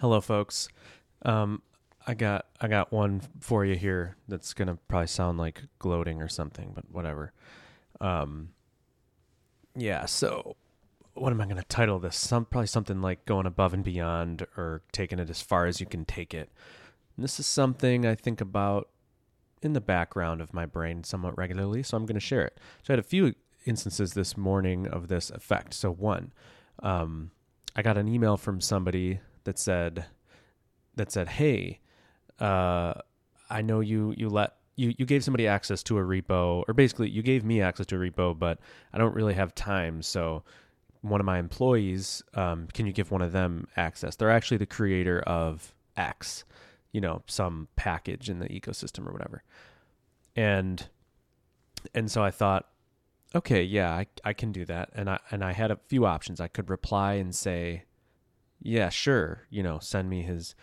Hello, folks. Um, I got I got one for you here that's gonna probably sound like gloating or something, but whatever. Um, yeah. So, what am I gonna title this? Some probably something like going above and beyond, or taking it as far as you can take it. And this is something I think about in the background of my brain somewhat regularly, so I'm gonna share it. So I had a few instances this morning of this effect. So one, um, I got an email from somebody that said that said, "Hey, uh, I know you you let you you gave somebody access to a repo, or basically you gave me access to a repo, but I don't really have time, so." One of my employees, um, can you give one of them access? They're actually the creator of X, you know, some package in the ecosystem or whatever. And and so I thought, okay, yeah, I, I can do that. And I and I had a few options. I could reply and say, yeah, sure, you know, send me his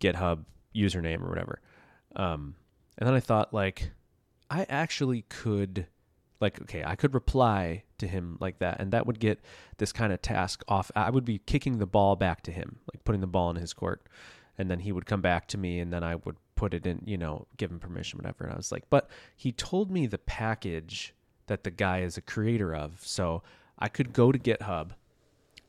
GitHub username or whatever. Um, and then I thought, like, I actually could, like, okay, I could reply to him like that, and that would get this kind of task off. I would be kicking the ball back to him, like putting the ball in his court, and then he would come back to me, and then I would put it in, you know, give him permission, whatever. And I was like, but he told me the package that the guy is a creator of, so I could go to GitHub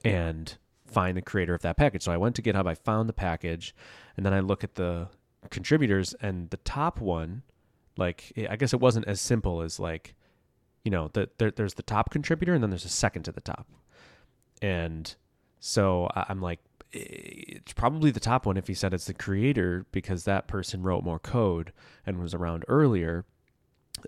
and find the creator of that package. So I went to GitHub, I found the package, and then I look at the contributors, and the top one, like I guess it wasn't as simple as like, you know, the, there, there's the top contributor, and then there's a second to the top, and so I'm like, it's probably the top one if he said it's the creator because that person wrote more code and was around earlier.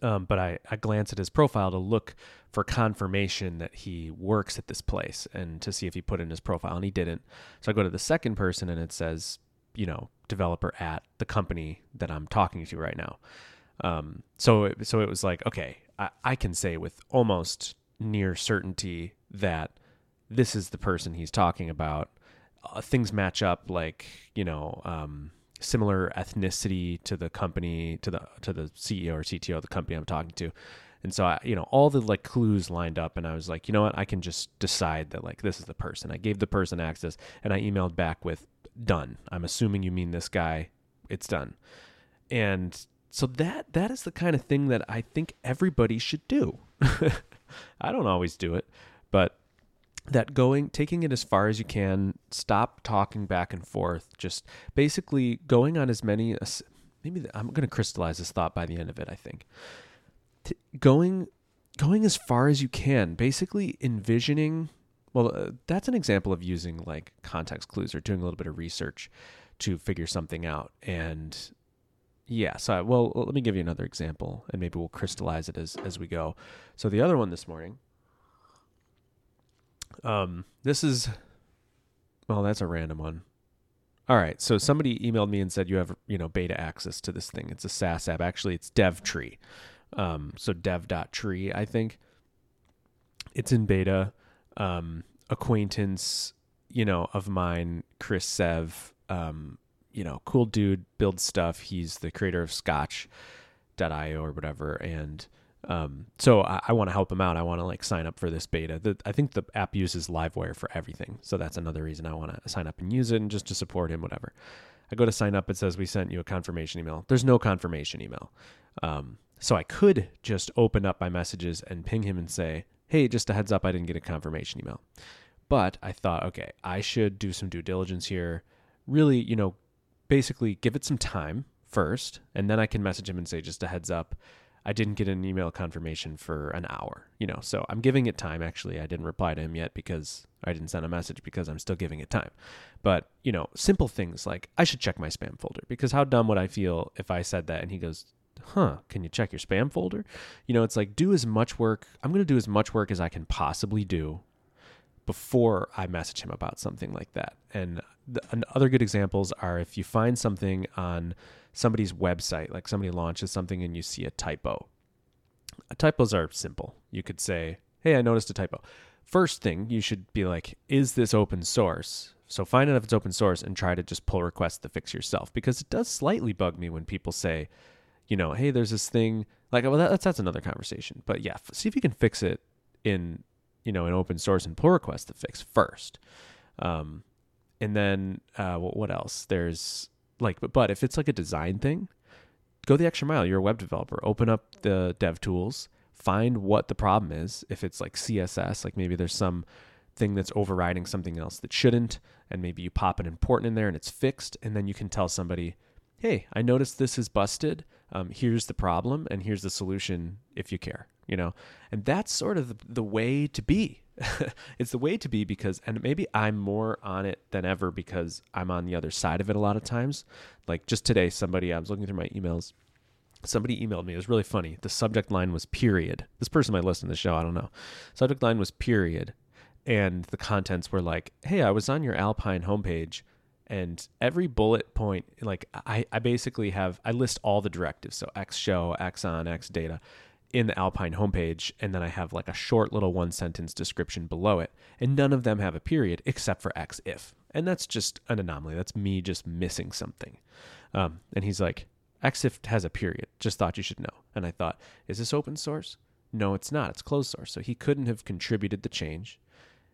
Um, but I, I glance at his profile to look for confirmation that he works at this place and to see if he put in his profile and he didn't. So I go to the second person and it says, you know, developer at the company that I'm talking to right now. Um, so it, so it was like, okay, I, I can say with almost near certainty that this is the person he's talking about. Uh, things match up like, you know, um, similar ethnicity to the company to the to the CEO or CTO of the company I'm talking to. And so I, you know, all the like clues lined up and I was like, you know what, I can just decide that like this is the person. I gave the person access and I emailed back with done. I'm assuming you mean this guy. It's done. And so that that is the kind of thing that I think everybody should do. I don't always do it, but that going taking it as far as you can stop talking back and forth just basically going on as many maybe i'm going to crystallize this thought by the end of it i think T- going going as far as you can basically envisioning well uh, that's an example of using like context clues or doing a little bit of research to figure something out and yeah so I, well let me give you another example and maybe we'll crystallize it as as we go so the other one this morning um, this is, well, that's a random one. All right, so somebody emailed me and said you have you know beta access to this thing. It's a SaaS app. Actually, it's DevTree. Um, so dev.tree, I think. It's in beta. Um, acquaintance, you know, of mine, Chris Sev, um, you know, cool dude, builds stuff. He's the creator of Scotch.io or whatever, and um, so I, I want to help him out. I want to like sign up for this beta. The, I think the app uses Livewire for everything, so that's another reason I want to sign up and use it, and just to support him, whatever. I go to sign up. It says we sent you a confirmation email. There's no confirmation email. Um, so I could just open up my messages and ping him and say, "Hey, just a heads up, I didn't get a confirmation email." But I thought, okay, I should do some due diligence here. Really, you know, basically give it some time first, and then I can message him and say, just a heads up I didn't get an email confirmation for an hour, you know. So I'm giving it time. Actually, I didn't reply to him yet because I didn't send a message because I'm still giving it time. But, you know, simple things like I should check my spam folder because how dumb would I feel if I said that and he goes, "Huh, can you check your spam folder?" You know, it's like do as much work. I'm going to do as much work as I can possibly do before I message him about something like that. And, the, and other good examples are if you find something on somebody's website, like somebody launches something and you see a typo. Uh, typos are simple. You could say, "Hey, I noticed a typo." First thing you should be like, "Is this open source?" So find out if it's open source and try to just pull requests to fix yourself because it does slightly bug me when people say, you know, "Hey, there's this thing." Like, well, that's that's another conversation. But yeah, see if you can fix it in, you know, an open source and pull request to fix first. Um, And then uh, what, what else? There's like, but, but if it's like a design thing, go the extra mile. You're a web developer. Open up the dev tools, find what the problem is. If it's like CSS, like maybe there's some thing that's overriding something else that shouldn't, and maybe you pop an important in there and it's fixed, and then you can tell somebody, hey, I noticed this is busted. Um, here's the problem, and here's the solution if you care, you know? And that's sort of the, the way to be. it's the way to be because, and maybe I'm more on it than ever because I'm on the other side of it a lot of times. Like just today, somebody, I was looking through my emails. Somebody emailed me. It was really funny. The subject line was period. This person might listen to the show. I don't know. Subject line was period and the contents were like, "Hey, I was on your Alpine homepage." And every bullet point, like I, I basically have, I list all the directives. So X show, X on, X data in the Alpine homepage. And then I have like a short little one sentence description below it. And none of them have a period except for X if. And that's just an anomaly. That's me just missing something. Um, and he's like, X if has a period. Just thought you should know. And I thought, is this open source? No, it's not. It's closed source. So he couldn't have contributed the change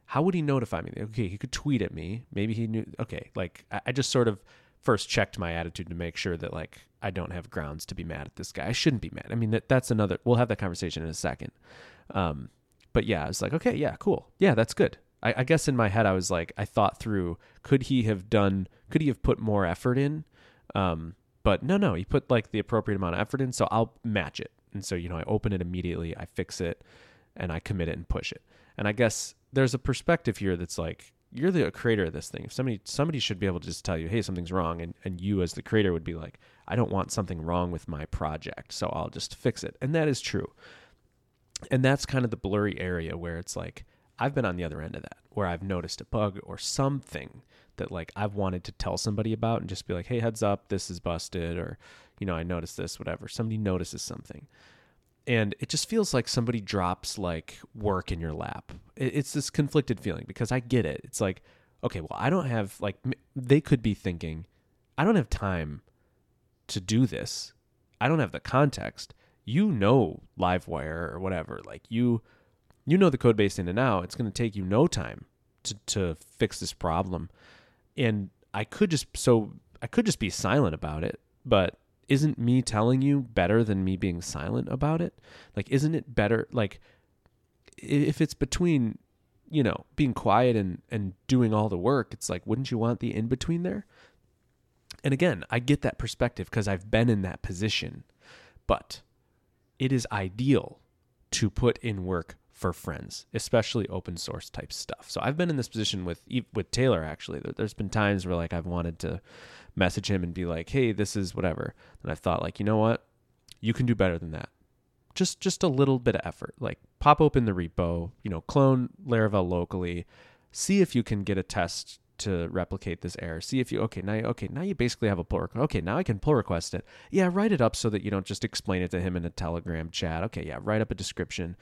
how would he notify me? Okay, he could tweet at me. Maybe he knew. Okay, like I, just sort of first checked my attitude to make sure that like I don't have grounds to be mad at this guy. I shouldn't be mad. I mean that that's another. We'll have that conversation in a second. Um, but yeah, I was like, okay, yeah, cool, yeah, that's good. I, I guess in my head I was like, I thought through, could he have done? Could he have put more effort in? Um, but no, no, he put like the appropriate amount of effort in, so I'll match it. And so you know, I open it immediately, I fix it, and I commit it and push it. And I guess there's a perspective here that's like you're the creator of this thing. If somebody somebody should be able to just tell you, hey, something's wrong, and and you as the creator would be like, I don't want something wrong with my project, so I'll just fix it. And that is true. And that's kind of the blurry area where it's like I've been on the other end of that, where I've noticed a bug or something that like I've wanted to tell somebody about and just be like, hey, heads up, this is busted, or you know, I noticed this, whatever. Somebody notices something and it just feels like somebody drops like work in your lap. It's this conflicted feeling because I get it. It's like, okay, well, I don't have like they could be thinking, I don't have time to do this. I don't have the context. You know Livewire or whatever. Like you you know the code base in and out. It's going to take you no time to to fix this problem. And I could just so I could just be silent about it, but isn't me telling you better than me being silent about it? Like, isn't it better? Like, if it's between, you know, being quiet and, and doing all the work, it's like, wouldn't you want the in between there? And again, I get that perspective because I've been in that position, but it is ideal to put in work for friends, especially open source type stuff. So I've been in this position with with Taylor actually. There's been times where like I've wanted to message him and be like, "Hey, this is whatever." And I thought like, "You know what? You can do better than that." Just just a little bit of effort. Like pop open the repo, you know, clone Laravel locally, see if you can get a test to replicate this error. See if you okay now. Okay, now you basically have a pull request. Okay, now I can pull request it. Yeah, write it up so that you don't just explain it to him in a Telegram chat. Okay, yeah, write up a description.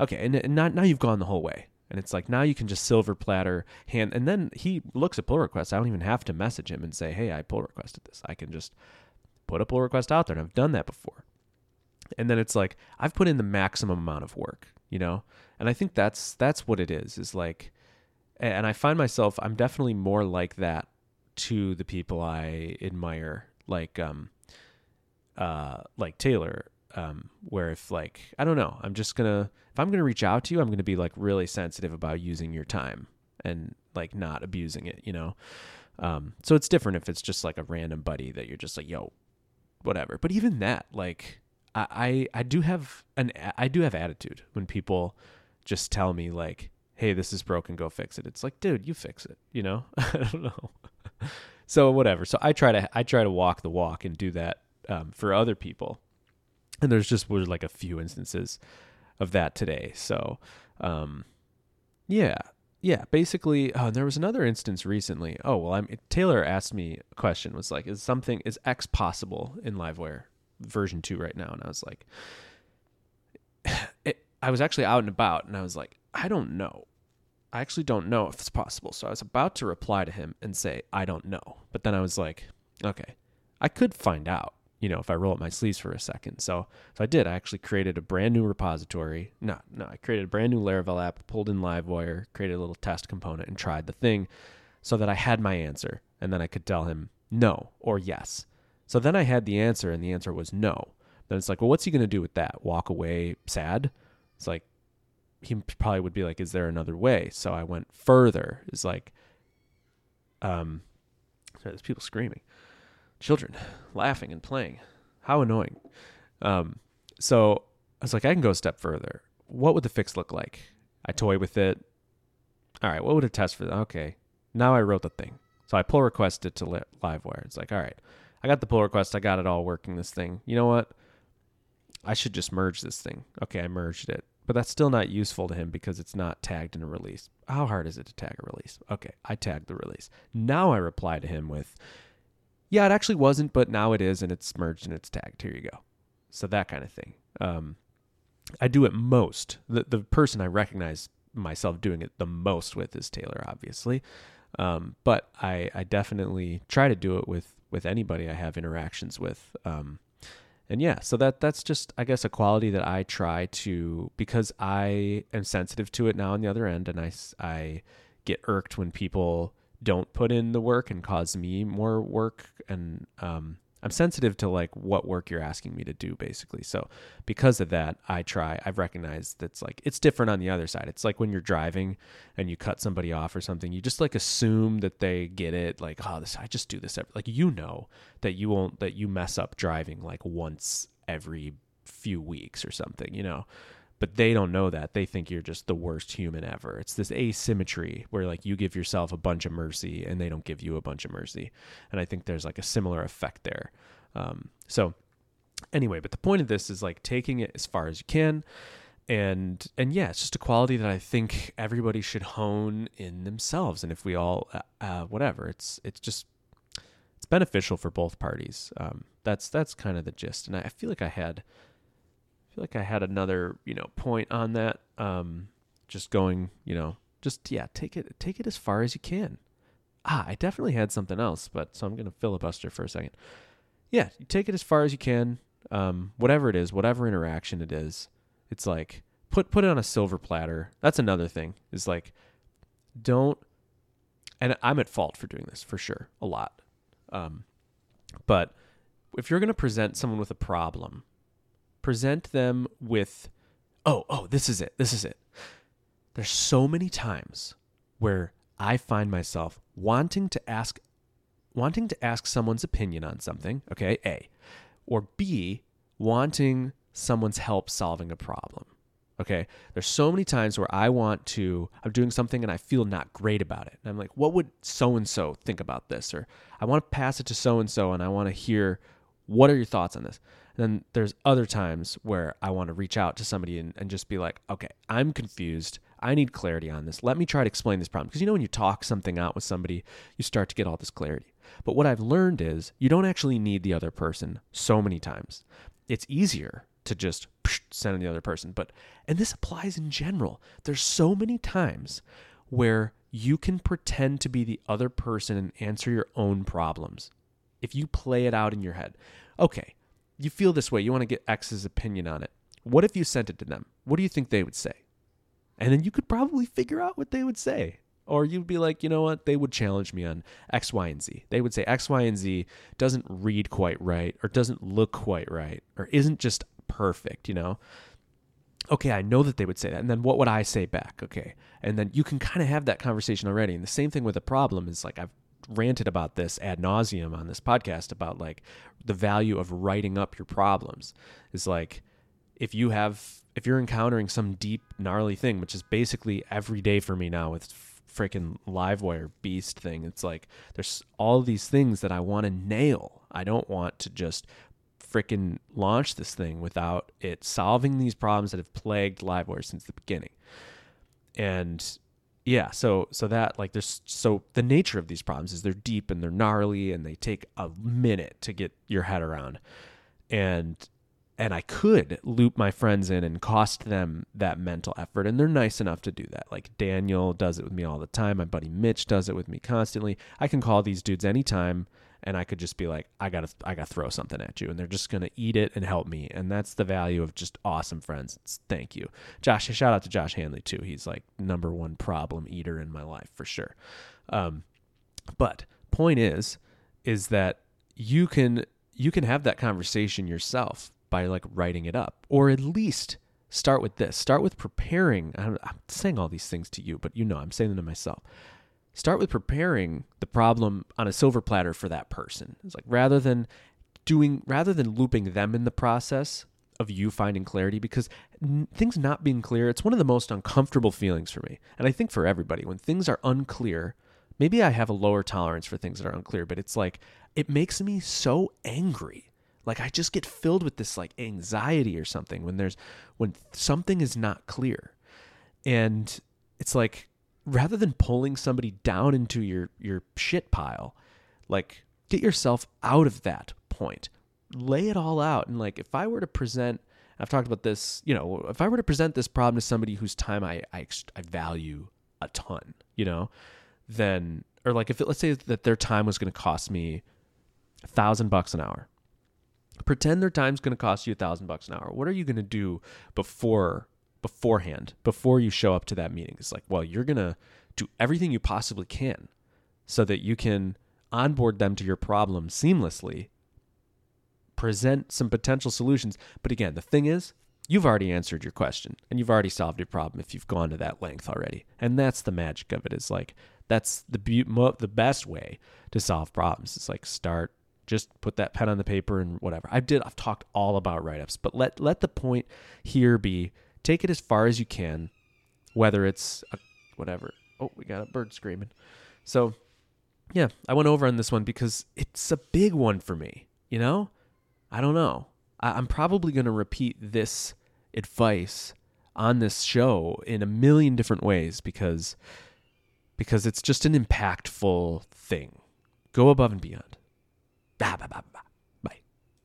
Okay, and, and now, now you've gone the whole way. And it's like now you can just silver platter hand, and then he looks at pull requests. I don't even have to message him and say, "Hey, I pull requested this." I can just put a pull request out there, and I've done that before. And then it's like I've put in the maximum amount of work, you know. And I think that's that's what it is. Is like, and I find myself I'm definitely more like that to the people I admire, like um, uh, like Taylor um, where if like I don't know, I'm just gonna if I'm gonna reach out to you, I'm gonna be like really sensitive about using your time and like not abusing it, you know. Um, so it's different if it's just like a random buddy that you're just like, yo, whatever. But even that, like, I I, I do have an I do have attitude when people just tell me like, hey, this is broken, go fix it. It's like, dude, you fix it, you know. I don't know. so whatever. So I try to I try to walk the walk and do that um, for other people and there's just were like a few instances of that today. So, um, yeah, yeah. Basically, oh, there was another instance recently. Oh well, I'm Taylor asked me a question. Was like, is something is X possible in Livewire version two right now? And I was like, it, I was actually out and about, and I was like, I don't know. I actually don't know if it's possible. So I was about to reply to him and say, I don't know. But then I was like, okay, I could find out you know, if I roll up my sleeves for a second. So, so I did. I actually created a brand new repository. No, no, I created a brand new Laravel app, pulled in Livewire, created a little test component, and tried the thing. so that I had my answer and then I could tell him no or yes. So then I had the answer and the answer was no. Then it's like, well, what's he going to do with that? Walk away sad? It's like, he probably would be like, is there another way? So I went further. It's like, um, sorry, there's people screaming, children laughing and playing. How annoying. Um, so I was like, I can go a step further. What would the fix look like? I toy with it. All right, what would a test for that? Okay, now I wrote the thing. So I pull requested to Livewire. It's like, all right, I got the pull request. I got it all working. This thing. You know what? I should just merge this thing. Okay, I merged it, but that's still not useful to him because it's not tagged in a release. How hard is it to tag a release? Okay, I tagged the release. Now I reply to him with, yeah, it actually wasn't, but now it is, and it's merged and it's tagged. Here you go. So that kind of thing. Um, I do it most. The the person I recognize myself doing it the most with is Taylor, obviously. Um, but I, I definitely try to do it with, with anybody I have interactions with. Um, and yeah, so that that's just I guess a quality that I try to because I am sensitive to it now on the other end, and I I get irked when people don't put in the work and cause me more work, and um, I'm sensitive to like what work you're asking me to do basically. So because of that, I try I've recognized that's like it's different on the other side. It's like when you're driving and you cut somebody off or something, you just like assume that they get it like oh this I just do this every, like you know that you won't that you mess up driving like once every few weeks or something, you know but they don't know that. They think you're just the worst human ever. It's this asymmetry where like you give yourself a bunch of mercy and they don't give you a bunch of mercy. And I think there's like a similar effect there. Um, so anyway, but the point of this is like taking it as far as you can. And and yeah, it's just a quality that I think everybody should hone in themselves. And if we all, uh, uh, whatever, it's it's just it's beneficial for both parties. Um, that's that's kind of the gist. And I, I feel like I had feel like I had another, you know, point on that. Um, just going, you know, just yeah, take it take it as far as you can. Ah, I definitely had something else, but so I'm gonna filibuster for a second. Yeah, take it as far as you can. Um, whatever it is, whatever interaction it is, it's like put put it on a silver platter. That's another thing. Is like don't and I'm at fault for doing this for sure, a lot. Um, but if you're going to present someone with a problem, present them with, oh, oh, this is it. This is it. There's so many times where I find myself wanting to ask wanting to ask someone's opinion on something, okay? A. Or B, wanting someone's help solving a problem. Okay. There's so many times where I want to, I'm doing something and I feel not great about it. And I'm like, what would so and so think about this? Or I want to pass it to so and so and I want to hear, what are your thoughts on this? Then there's other times where I want to reach out to somebody and, and just be like, okay, I'm confused. I need clarity on this. Let me try to explain this problem. Because you know, when you talk something out with somebody, you start to get all this clarity. But what I've learned is you don't actually need the other person so many times. It's easier to just send the other person. But, and this applies in general, there's so many times where you can pretend to be the other person and answer your own problems. If you play it out in your head, okay, you feel this way. You want to get X's opinion on it. What if you sent it to them? What do you think they would say? And then you could probably figure out what they would say. Or you'd be like, you know what? They would challenge me on X, Y, and Z. They would say X, Y, and Z doesn't read quite right, or doesn't look quite right, or isn't just perfect, you know? Okay, I know that they would say that. And then what would I say back? Okay. And then you can kind of have that conversation already. And the same thing with a problem is like I've ranted about this ad nauseum on this podcast about like the value of writing up your problems. Is like if you have if you're encountering some deep gnarly thing which is basically every day for me now with freaking livewire beast thing it's like there's all these things that i want to nail. I don't want to just freaking launch this thing without it solving these problems that have plagued livewire since the beginning. And yeah so so that like there's so the nature of these problems is they're deep and they're gnarly and they take a minute to get your head around. And and I could loop my friends in and cost them that mental effort and they're nice enough to do that. Like Daniel does it with me all the time. My buddy Mitch does it with me constantly. I can call these dudes anytime and I could just be like, I gotta, I gotta throw something at you, and they're just gonna eat it and help me, and that's the value of just awesome friends. It's, thank you, Josh. Shout out to Josh Hanley too. He's like number one problem eater in my life for sure. Um, But point is, is that you can you can have that conversation yourself by like writing it up, or at least start with this. Start with preparing. I'm, I'm saying all these things to you, but you know I'm saying them to myself. Start with preparing the problem on a silver platter for that person. It's like rather than doing rather than looping them in the process of you finding clarity because things not being clear it's one of the most uncomfortable feelings for me. And i think for everybody when things are unclear maybe i have a lower tolerance for things that are unclear but it's like it makes me so angry. Like i just get filled with this like anxiety or something when there's when something is not clear. And it's like rather than pulling somebody down into your your shit pile like get yourself out of that point. Lay it all out. And like if i were to present i've talked about this you know if i were to present this problem to somebody whose time i i, I value a ton you know then or like if it, let's say that their time was going to cost me a thousand bucks an hour. Pretend their time's going to cost you a thousand bucks an hour. What are you going to do before beforehand before you show up to that meeting it's like well you're going to do everything you possibly can so that you can onboard them to your problem seamlessly present some potential solutions. But again, the thing is, you've already answered your question and you've already solved your problem if you've gone to that length already. And that's the magic of it is like that's the be- mo- the best way to solve problems. It's like start just put that pen on the paper and whatever. I did I've talked all about write-ups, but let let the point here be take it as far as you can whether it's a, whatever. Oh, we got a bird screaming. So, yeah, I went over on this one because it's a big one for me, you know? I don't know. I, am probably going to repeat this advice on this show in a million different ways because because it's just an impactful thing. Go above and beyond. Bah, bah, bah,